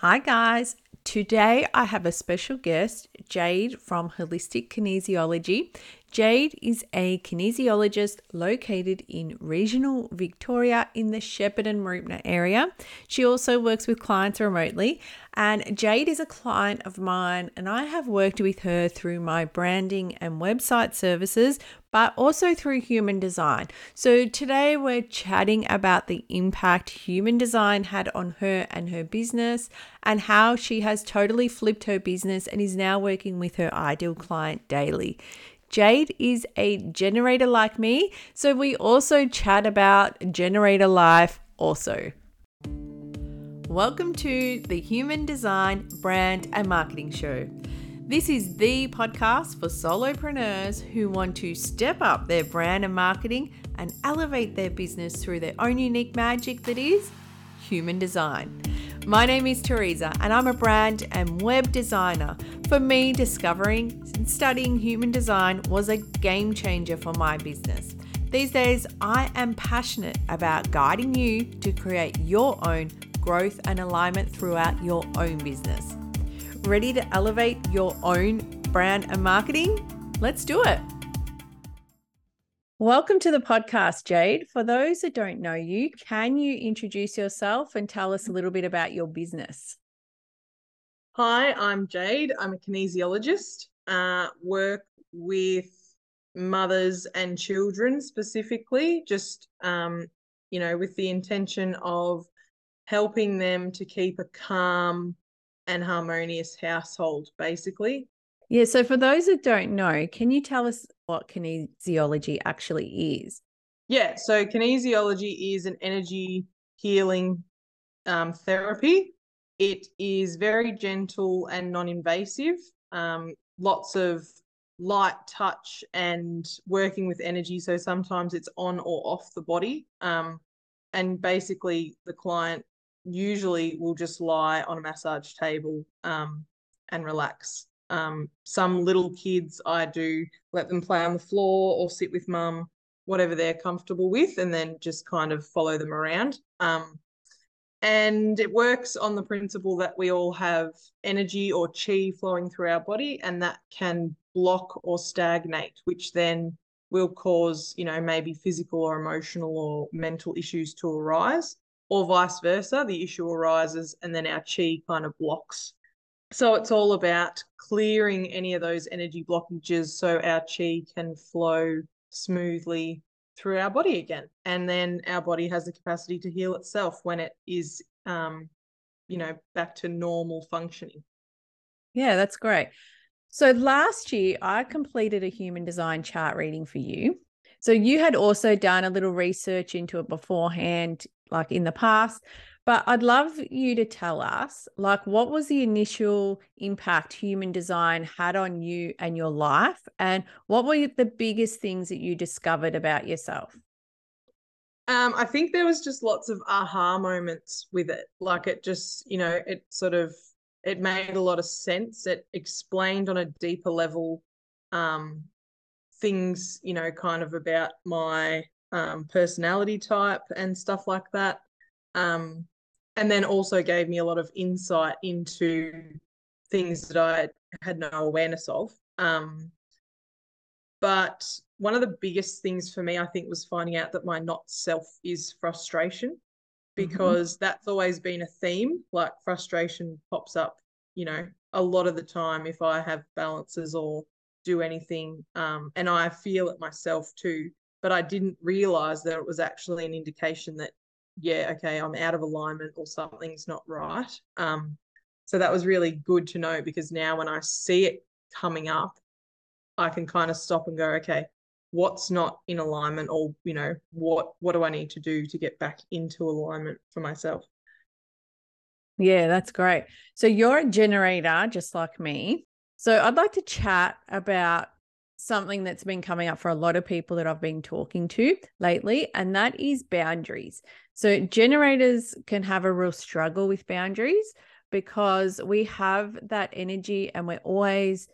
Hi, guys. Today I have a special guest, Jade from Holistic Kinesiology. Jade is a kinesiologist located in regional Victoria in the Shepparton Mooroopna area. She also works with clients remotely, and Jade is a client of mine, and I have worked with her through my branding and website services, but also through human design. So today we're chatting about the impact human design had on her and her business, and how she has totally flipped her business and is now working with her ideal client daily. Jade is a generator like me, so we also chat about generator life also. Welcome to the Human Design Brand and Marketing Show. This is the podcast for solopreneurs who want to step up their brand and marketing and elevate their business through their own unique magic that is human design. My name is Teresa, and I'm a brand and web designer. For me, discovering and studying human design was a game changer for my business. These days, I am passionate about guiding you to create your own growth and alignment throughout your own business. Ready to elevate your own brand and marketing? Let's do it. Welcome to the podcast, Jade. For those that don't know you, can you introduce yourself and tell us a little bit about your business? Hi, I'm Jade. I'm a kinesiologist. Uh, work with mothers and children specifically, just um, you know, with the intention of helping them to keep a calm and harmonious household, basically. Yeah. So, for those that don't know, can you tell us what kinesiology actually is? Yeah. So, kinesiology is an energy healing um, therapy. It is very gentle and non invasive. Um, lots of light touch and working with energy. So, sometimes it's on or off the body. Um, and basically, the client usually will just lie on a massage table um, and relax um, some little kids, I do let them play on the floor or sit with mum, whatever they're comfortable with, and then just kind of follow them around. Um, and it works on the principle that we all have energy or chi flowing through our body, and that can block or stagnate, which then will cause, you know, maybe physical or emotional or mental issues to arise, or vice versa. The issue arises, and then our chi kind of blocks so it's all about clearing any of those energy blockages so our chi can flow smoothly through our body again. And then our body has the capacity to heal itself when it is, um, you know, back to normal functioning. Yeah, that's great. So last year, I completed a human design chart reading for you. So you had also done a little research into it beforehand, like in the past. But I'd love you to tell us, like, what was the initial impact human design had on you and your life? And what were the biggest things that you discovered about yourself? Um, I think there was just lots of aha moments with it. Like it just, you know, it sort of it made a lot of sense. It explained on a deeper level um things, you know, kind of about my um personality type and stuff like that. Um and then also gave me a lot of insight into things that I had no awareness of. Um, but one of the biggest things for me, I think, was finding out that my not self is frustration mm-hmm. because mm-hmm. that's always been a theme. Like frustration pops up, you know, a lot of the time if I have balances or do anything. Um, and I feel it myself too. But I didn't realize that it was actually an indication that yeah, okay, I'm out of alignment or something's not right. Um, so that was really good to know because now when I see it coming up, I can kind of stop and go, okay, what's not in alignment or, you know, what what do I need to do to get back into alignment for myself? Yeah, that's great. So you're a generator just like me. So I'd like to chat about something that's been coming up for a lot of people that I've been talking to lately, and that is boundaries. So, generators can have a real struggle with boundaries because we have that energy and we're always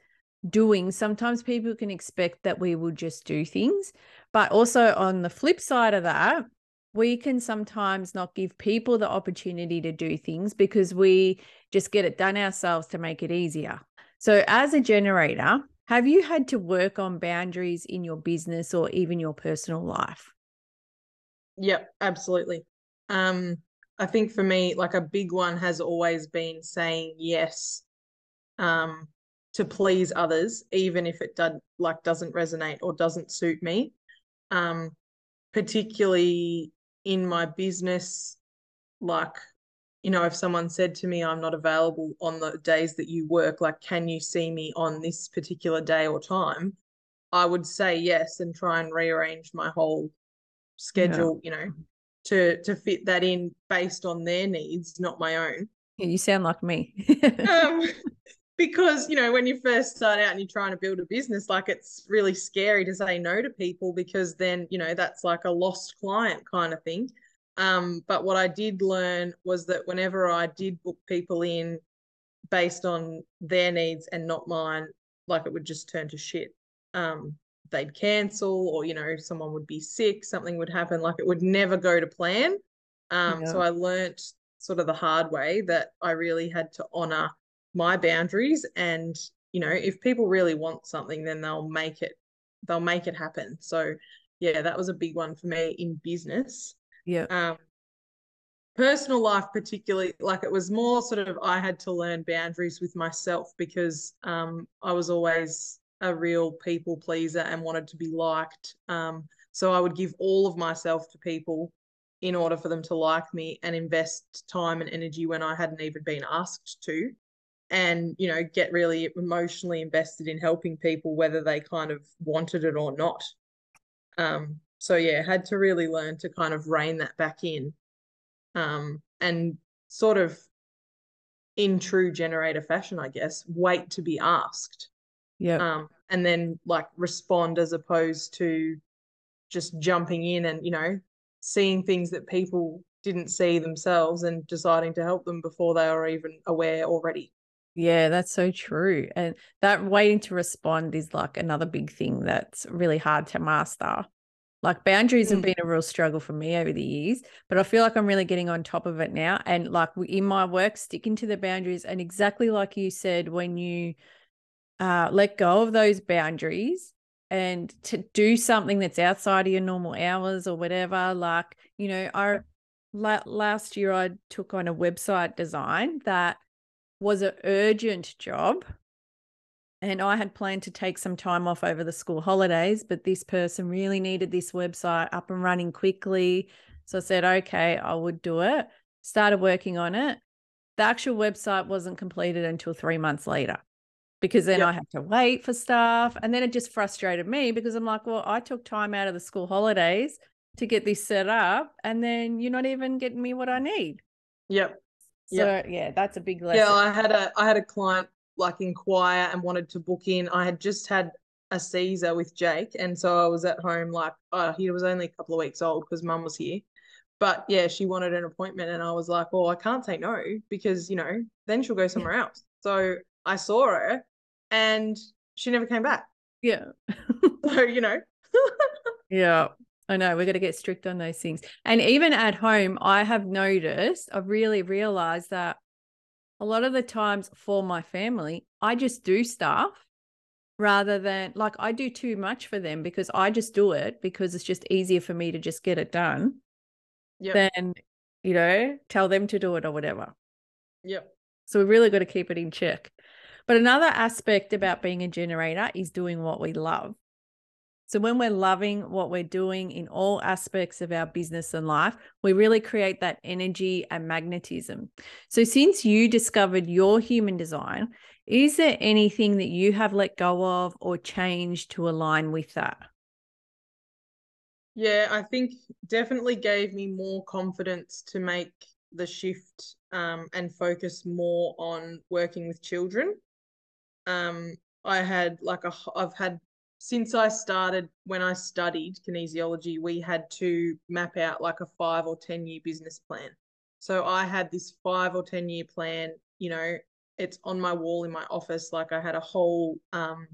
doing. Sometimes people can expect that we will just do things. But also, on the flip side of that, we can sometimes not give people the opportunity to do things because we just get it done ourselves to make it easier. So, as a generator, have you had to work on boundaries in your business or even your personal life? Yep, absolutely. Um, I think for me, like a big one has always been saying yes um, to please others, even if it does like doesn't resonate or doesn't suit me. Um, particularly in my business, like you know, if someone said to me, I'm not available on the days that you work, like, can you see me on this particular day or time? I would say yes and try and rearrange my whole schedule, yeah. you know, to to fit that in based on their needs, not my own. Yeah, you sound like me. um, because you know when you first start out and you're trying to build a business like it's really scary to say no to people because then you know that's like a lost client kind of thing um, but what i did learn was that whenever i did book people in based on their needs and not mine like it would just turn to shit um, they'd cancel or you know someone would be sick something would happen like it would never go to plan. Um, yeah. so i learnt sort of the hard way that i really had to honor my boundaries and you know if people really want something then they'll make it they'll make it happen. So yeah that was a big one for me in business. Yeah. Um personal life particularly like it was more sort of i had to learn boundaries with myself because um i was always a real people pleaser and wanted to be liked um so i would give all of myself to people in order for them to like me and invest time and energy when i hadn't even been asked to and you know get really emotionally invested in helping people whether they kind of wanted it or not. Um so yeah had to really learn to kind of rein that back in um and sort of in true generator fashion i guess wait to be asked yeah um and then like respond as opposed to just jumping in and you know seeing things that people didn't see themselves and deciding to help them before they are even aware already yeah, that's so true. And that waiting to respond is like another big thing that's really hard to master. Like boundaries have been a real struggle for me over the years, but I feel like I'm really getting on top of it now. And like in my work, sticking to the boundaries. And exactly like you said, when you uh, let go of those boundaries and to do something that's outside of your normal hours or whatever, like, you know, I last year I took on a website design that was an urgent job. And I had planned to take some time off over the school holidays, but this person really needed this website up and running quickly. So I said, okay, I would do it. Started working on it. The actual website wasn't completed until three months later because then yep. I have to wait for stuff. And then it just frustrated me because I'm like, well, I took time out of the school holidays to get this set up. And then you're not even getting me what I need. Yep. So yep. yeah, that's a big lesson. Yeah, I had a I had a client like inquire and wanted to book in. I had just had a Caesar with Jake, and so I was at home like oh, he was only a couple of weeks old because mum was here. But yeah, she wanted an appointment, and I was like, well, I can't say no because you know then she'll go somewhere else. So I saw her, and she never came back. Yeah. so you know. yeah. I know we're going to get strict on those things. And even at home, I have noticed, I've really realized that a lot of the times for my family, I just do stuff rather than like I do too much for them because I just do it because it's just easier for me to just get it done yep. than, you know, tell them to do it or whatever. Yep. So we really got to keep it in check. But another aspect about being a generator is doing what we love. So, when we're loving what we're doing in all aspects of our business and life, we really create that energy and magnetism. So, since you discovered your human design, is there anything that you have let go of or changed to align with that? Yeah, I think definitely gave me more confidence to make the shift um, and focus more on working with children. Um, I had like a, I've had since I started, when I studied kinesiology, we had to map out like a five or 10 year business plan. So I had this five or 10 year plan, you know, it's on my wall in my office. Like I had a whole, um,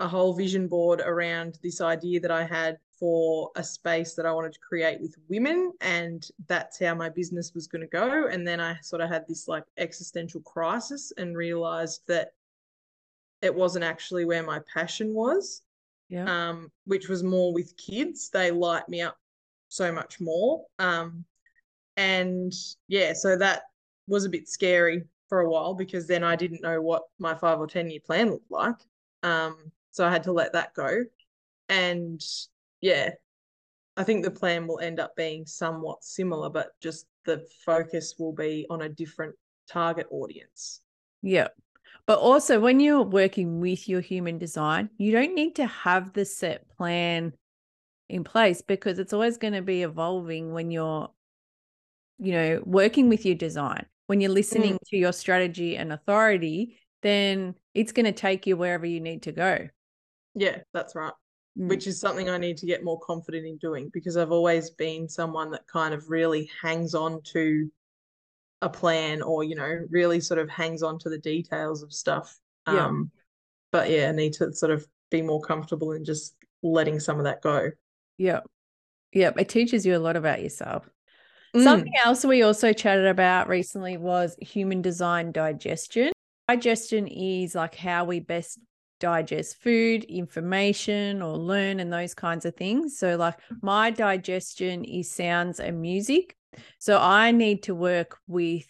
a whole vision board around this idea that I had for a space that I wanted to create with women, and that's how my business was going to go. And then I sort of had this like existential crisis and realized that it wasn't actually where my passion was. Yeah. Um, which was more with kids. They light me up so much more. Um, and yeah, so that was a bit scary for a while because then I didn't know what my five or 10 year plan looked like. Um, so I had to let that go. And yeah, I think the plan will end up being somewhat similar, but just the focus will be on a different target audience. Yeah. But also, when you're working with your human design, you don't need to have the set plan in place because it's always going to be evolving when you're, you know, working with your design. When you're listening mm. to your strategy and authority, then it's going to take you wherever you need to go. Yeah, that's right. Mm. Which is something I need to get more confident in doing because I've always been someone that kind of really hangs on to a plan or, you know, really sort of hangs on to the details of stuff. Yeah. Um, but yeah, I need to sort of be more comfortable in just letting some of that go. Yeah. Yeah. It teaches you a lot about yourself. Mm. Something else we also chatted about recently was human design digestion. Digestion is like how we best digest food, information, or learn, and those kinds of things. So, like, my digestion is sounds and music. So, I need to work with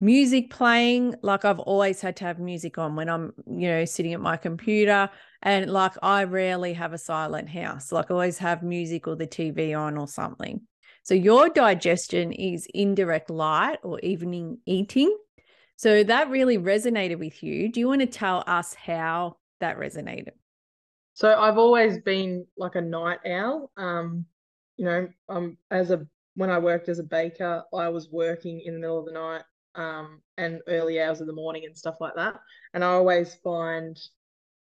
music playing. Like, I've always had to have music on when I'm, you know, sitting at my computer. And like, I rarely have a silent house. Like, I always have music or the TV on or something. So, your digestion is indirect light or evening eating. So that really resonated with you. Do you want to tell us how that resonated? So I've always been like a night owl. Um, you know, um, as a when I worked as a baker, I was working in the middle of the night, um, and early hours of the morning and stuff like that. And I always find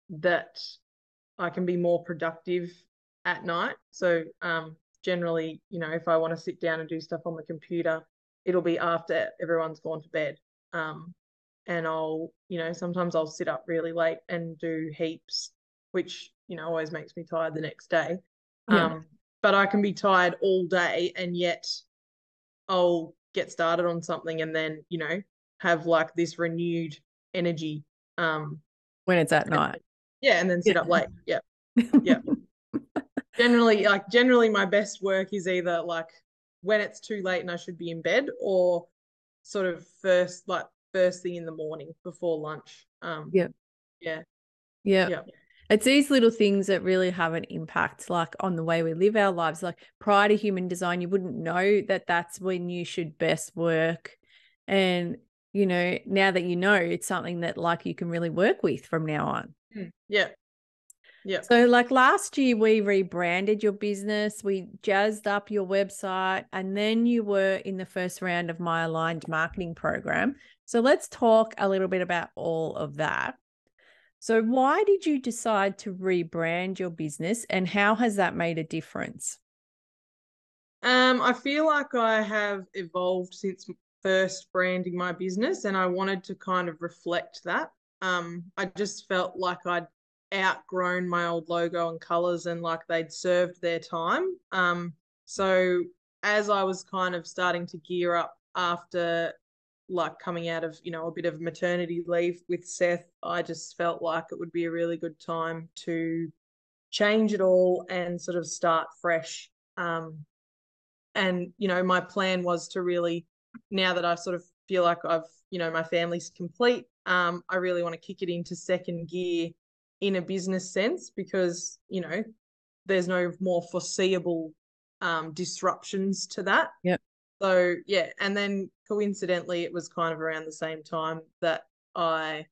that I can be more productive at night. So um, generally, you know, if I want to sit down and do stuff on the computer, it'll be after everyone's gone to bed. Um, and I'll, you know, sometimes I'll sit up really late and do heaps, which, you know, always makes me tired the next day. Yeah. Um, but I can be tired all day and yet I'll get started on something and then, you know, have like this renewed energy. Um, when it's at night. Yeah. And then sit yeah. up late. Yeah. Yeah. generally, like, generally, my best work is either like when it's too late and I should be in bed or sort of first, like, first thing in the morning before lunch. Um, yeah. Yeah. Yeah. Yeah. It's these little things that really have an impact, like on the way we live our lives. Like prior to human design, you wouldn't know that that's when you should best work. And, you know, now that you know, it's something that like you can really work with from now on. Mm. Yeah. Yeah. So, like last year, we rebranded your business, we jazzed up your website, and then you were in the first round of my aligned marketing program. So, let's talk a little bit about all of that. So, why did you decide to rebrand your business, and how has that made a difference? Um, I feel like I have evolved since first branding my business, and I wanted to kind of reflect that. Um, I just felt like I'd outgrown my old logo and colors and like they'd served their time. Um, so as I was kind of starting to gear up after like coming out of, you know, a bit of maternity leave with Seth, I just felt like it would be a really good time to change it all and sort of start fresh. Um, and, you know, my plan was to really, now that I sort of feel like I've, you know, my family's complete, um, I really want to kick it into second gear in a business sense because you know there's no more foreseeable um, disruptions to that. Yep. So yeah, and then coincidentally, it was kind of around the same time that I,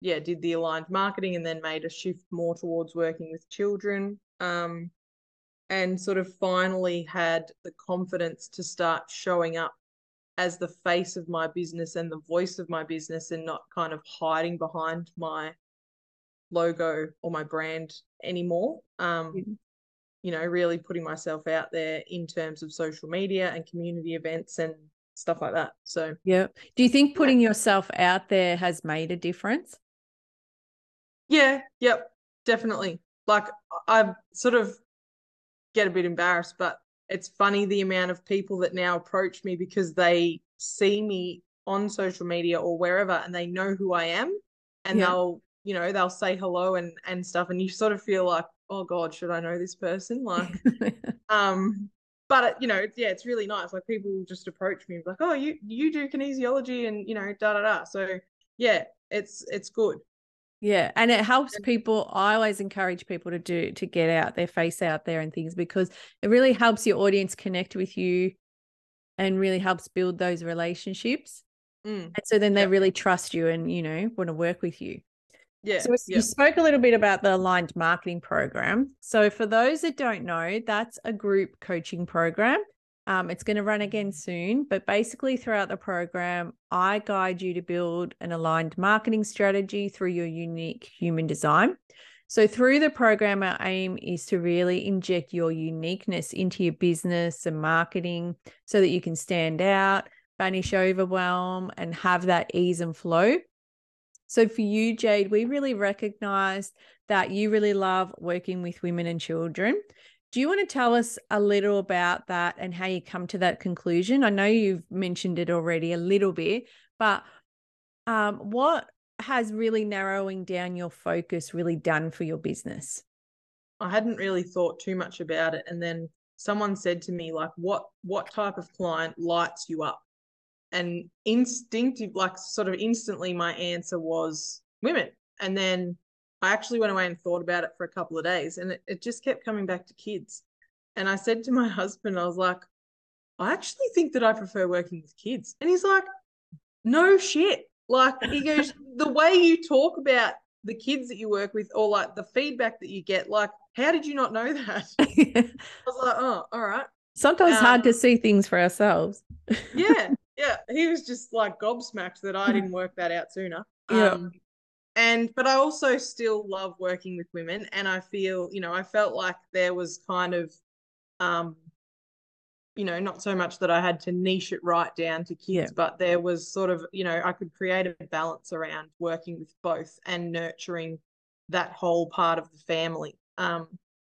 yeah, did the aligned marketing and then made a shift more towards working with children. Um, and sort of finally had the confidence to start showing up as the face of my business and the voice of my business and not kind of hiding behind my logo or my brand anymore. Um, mm-hmm. You know, really putting myself out there in terms of social media and community events and stuff like that. So, yeah. Do you think putting yeah. yourself out there has made a difference? Yeah. Yep. Definitely. Like I've sort of get a bit embarrassed, but it's funny the amount of people that now approach me because they see me on social media or wherever and they know who I am and yeah. they'll you know they'll say hello and and stuff and you sort of feel like oh god should I know this person like um but you know yeah it's really nice like people just approach me like oh you you do kinesiology and you know da da da so yeah it's it's good yeah, and it helps people. I always encourage people to do to get out their face out there and things because it really helps your audience connect with you and really helps build those relationships. Mm. And so then they really trust you and you know want to work with you. Yeah. So you spoke a little bit about the aligned marketing program. So for those that don't know, that's a group coaching program um, it's going to run again soon, but basically, throughout the program, I guide you to build an aligned marketing strategy through your unique human design. So, through the program, our aim is to really inject your uniqueness into your business and marketing so that you can stand out, banish overwhelm, and have that ease and flow. So, for you, Jade, we really recognize that you really love working with women and children. Do you want to tell us a little about that and how you come to that conclusion? I know you've mentioned it already a little bit, but um, what has really narrowing down your focus really done for your business? I hadn't really thought too much about it, and then someone said to me like, "What what type of client lights you up?" And instinctive, like sort of instantly, my answer was women. And then I actually went away and thought about it for a couple of days and it, it just kept coming back to kids. And I said to my husband, I was like, I actually think that I prefer working with kids. And he's like, no shit. Like, he goes, the way you talk about the kids that you work with or like the feedback that you get, like, how did you not know that? I was like, oh, all right. Sometimes um, hard to see things for ourselves. yeah. Yeah. He was just like gobsmacked that I didn't work that out sooner. Yeah. Um, and but I also still love working with women and I feel you know I felt like there was kind of um you know not so much that I had to niche it right down to kids yeah. but there was sort of you know I could create a balance around working with both and nurturing that whole part of the family um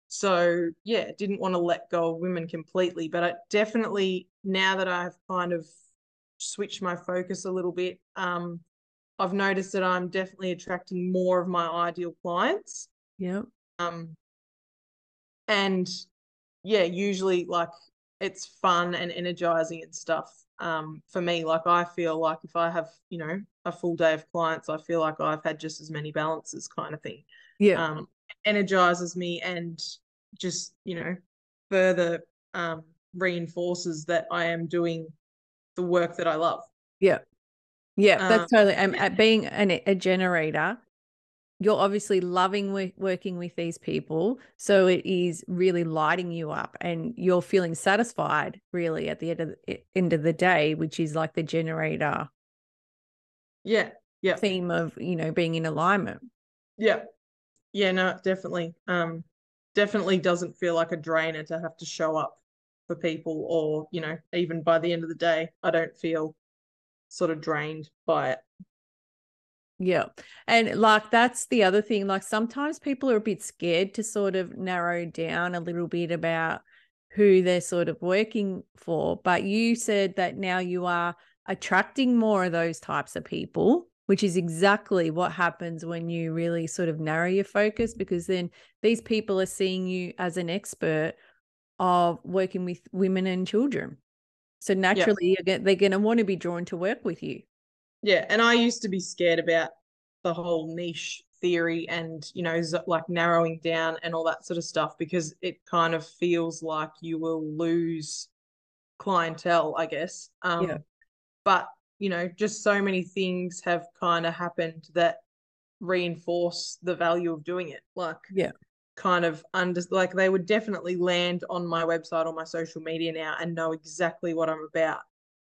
so yeah didn't want to let go of women completely but I definitely now that I've kind of switched my focus a little bit um I've noticed that I'm definitely attracting more of my ideal clients. Yeah. Um, and yeah, usually like it's fun and energizing and stuff. Um, for me, like I feel like if I have, you know, a full day of clients, I feel like I've had just as many balances kind of thing. Yeah. Um, energizes me and just, you know, further um reinforces that I am doing the work that I love. Yeah. Yeah, that's um, totally. Um, at being an, a generator, you're obviously loving working with these people, so it is really lighting you up, and you're feeling satisfied. Really, at the end of the end of the day, which is like the generator. Yeah, yeah. Theme of you know being in alignment. Yeah, yeah. No, definitely. Um, definitely doesn't feel like a drainer to have to show up for people, or you know, even by the end of the day, I don't feel sort of drained by it. Yeah. And like that's the other thing. Like sometimes people are a bit scared to sort of narrow down a little bit about who they're sort of working for. But you said that now you are attracting more of those types of people, which is exactly what happens when you really sort of narrow your focus because then these people are seeing you as an expert of working with women and children. So naturally, yeah. they're going to want to be drawn to work with you. Yeah, and I used to be scared about the whole niche theory and you know like narrowing down and all that sort of stuff because it kind of feels like you will lose clientele, I guess. Um, yeah. But you know, just so many things have kind of happened that reinforce the value of doing it. Like, yeah, kind of under like they would definitely land on my website or my social media now and know exactly what I'm about.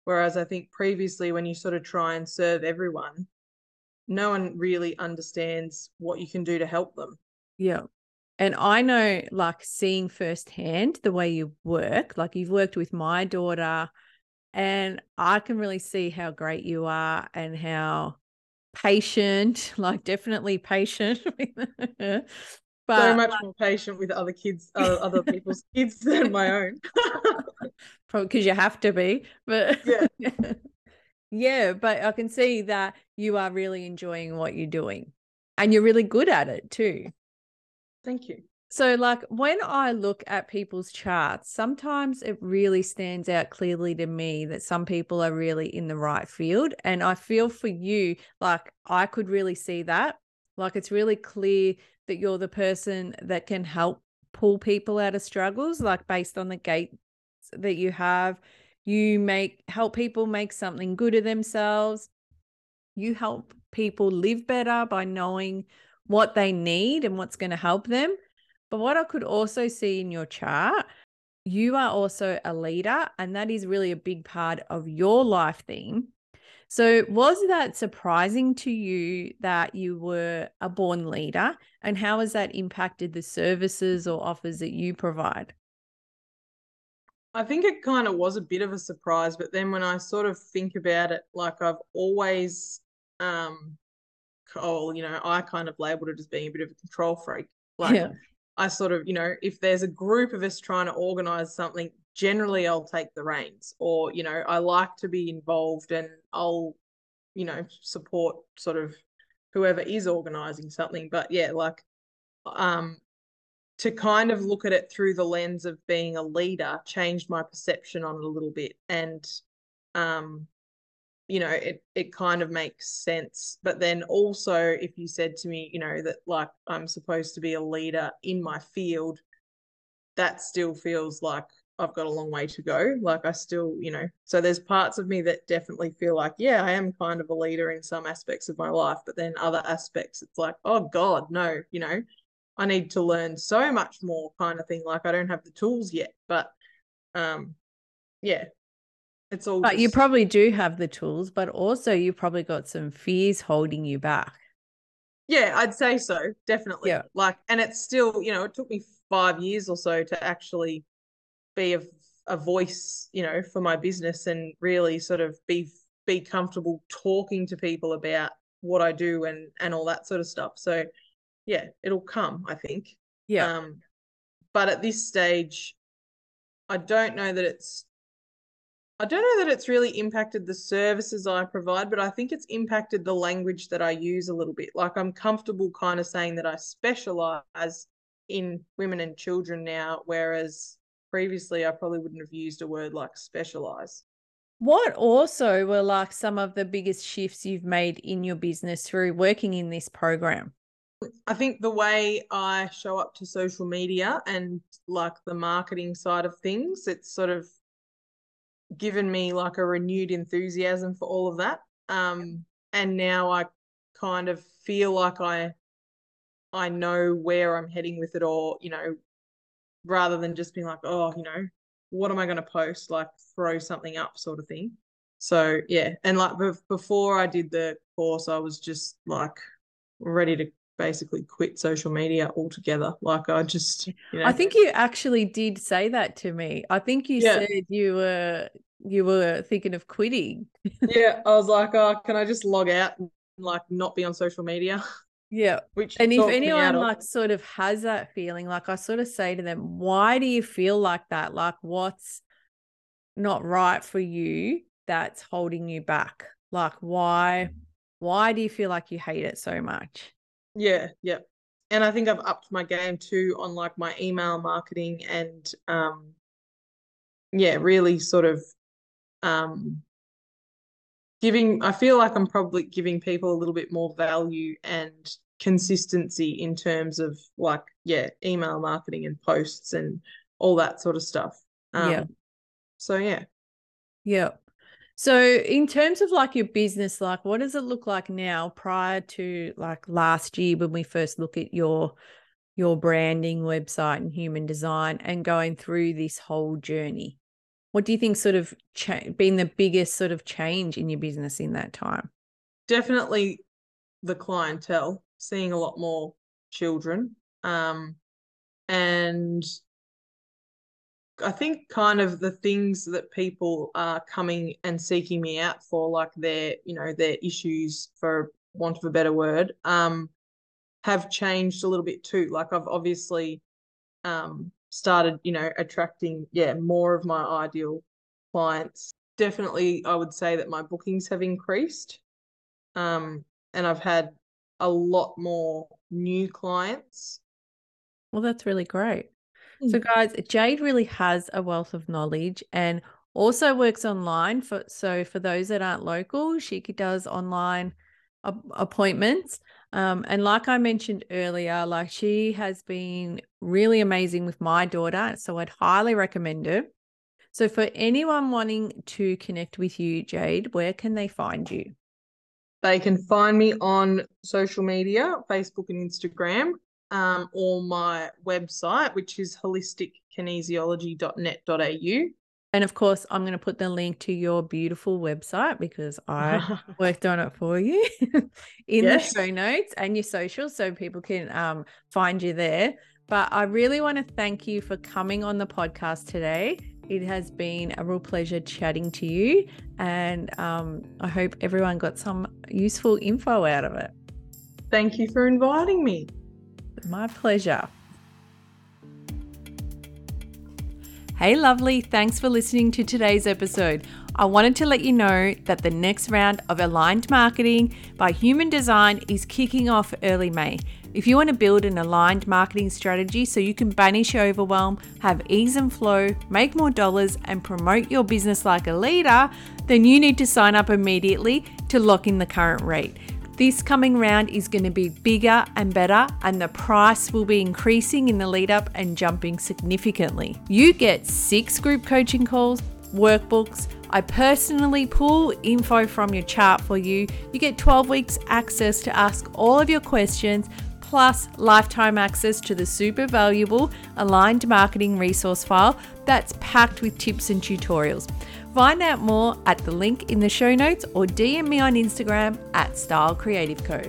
Whereas I think previously when you sort of try and serve everyone, no one really understands what you can do to help them. Yeah. And I know like seeing firsthand the way you work, like you've worked with my daughter and I can really see how great you are and how patient, like definitely patient but so much more patient with other kids, uh, other people's kids than my own. probably because you have to be. But Yeah. yeah, but I can see that you are really enjoying what you're doing, and you're really good at it too. Thank you. So, like when I look at people's charts, sometimes it really stands out clearly to me that some people are really in the right field. And I feel for you, like I could really see that. Like it's really clear that you're the person that can help pull people out of struggles, like based on the gates that you have. You make help people make something good of themselves. You help people live better by knowing what they need and what's going to help them. But what I could also see in your chart, you are also a leader, and that is really a big part of your life theme. So, was that surprising to you that you were a born leader? And how has that impacted the services or offers that you provide? I think it kind of was a bit of a surprise, but then when I sort of think about it, like I've always, um, oh, you know, I kind of labeled it as being a bit of a control freak. Like Yeah. I sort of, you know, if there's a group of us trying to organize something, generally I'll take the reins, or you know, I like to be involved and I'll, you know, support sort of whoever is organizing something. But yeah, like, um, to kind of look at it through the lens of being a leader changed my perception on it a little bit and um you know it it kind of makes sense but then also if you said to me you know that like I'm supposed to be a leader in my field that still feels like I've got a long way to go like I still you know so there's parts of me that definitely feel like yeah I am kind of a leader in some aspects of my life but then other aspects it's like oh god no you know I need to learn so much more kind of thing. Like I don't have the tools yet, but um, yeah, it's all. But you probably do have the tools, but also you probably got some fears holding you back. yeah, I'd say so, definitely. Yeah. Like, and it's still, you know, it took me five years or so to actually be a, a voice, you know, for my business and really sort of be be comfortable talking to people about what I do and and all that sort of stuff. So yeah, it'll come, I think. Yeah. Um, but at this stage, I don't know that it's. I don't know that it's really impacted the services I provide, but I think it's impacted the language that I use a little bit. Like I'm comfortable kind of saying that I specialize in women and children now, whereas previously I probably wouldn't have used a word like specialize. What also were like some of the biggest shifts you've made in your business through working in this program? I think the way I show up to social media and like the marketing side of things, it's sort of given me like a renewed enthusiasm for all of that. Um, and now I kind of feel like I I know where I'm heading with it, or you know, rather than just being like, oh, you know, what am I going to post? Like throw something up, sort of thing. So yeah, and like bef- before I did the course, I was just like ready to basically quit social media altogether. Like I just, you know, I think you actually did say that to me. I think you Yeah. said you were you were thinking of quitting. yeah, I was like, oh, can I just log out and like not be on social media? Yeah. Which And if anyone of- like sort of has that feeling, like I sort of say to them, why do you feel like that? Like what's not right for you that's holding you back? Like why why do you feel like you hate it so much? Yeah, yeah. And I think I've upped my game too on like my email marketing and um yeah, really sort of um giving I feel like I'm probably giving people a little bit more value and consistency in terms of like yeah, email marketing and posts and all that sort of stuff. Um Yeah. so yeah. Yeah. So in terms of like your business, like what does it look like now prior to like last year when we first look at your your branding website and human design and going through this whole journey? What do you think sort of cha- been the biggest sort of change in your business in that time? definitely the clientele, seeing a lot more children. Um, and I think kind of the things that people are coming and seeking me out for, like their, you know, their issues for want of a better word. Um, have changed a little bit too. Like I've obviously um, started, you know, attracting, yeah, more of my ideal clients. Definitely, I would say that my bookings have increased. Um, and I've had a lot more new clients. Well, that's really great. So, mm. guys, Jade really has a wealth of knowledge and also works online. For so for those that aren't local, she does online appointments. Um, and like I mentioned earlier, like she has been really amazing with my daughter. So I'd highly recommend her. So for anyone wanting to connect with you, Jade, where can they find you? They can find me on social media, Facebook and Instagram, um, or my website, which is holistickinesiology.net.au. And of course, I'm going to put the link to your beautiful website because I worked on it for you in yes. the show notes and your socials so people can um, find you there. But I really want to thank you for coming on the podcast today. It has been a real pleasure chatting to you, and um, I hope everyone got some useful info out of it. Thank you for inviting me. My pleasure. Hey, lovely. Thanks for listening to today's episode. I wanted to let you know that the next round of Aligned Marketing by Human Design is kicking off early May. If you want to build an aligned marketing strategy so you can banish overwhelm, have ease and flow, make more dollars, and promote your business like a leader, then you need to sign up immediately to lock in the current rate. This coming round is going to be bigger and better, and the price will be increasing in the lead up and jumping significantly. You get six group coaching calls, workbooks. I personally pull info from your chart for you. You get 12 weeks access to ask all of your questions, plus lifetime access to the super valuable aligned marketing resource file that's packed with tips and tutorials. Find out more at the link in the show notes or DM me on Instagram at Style Creative Co.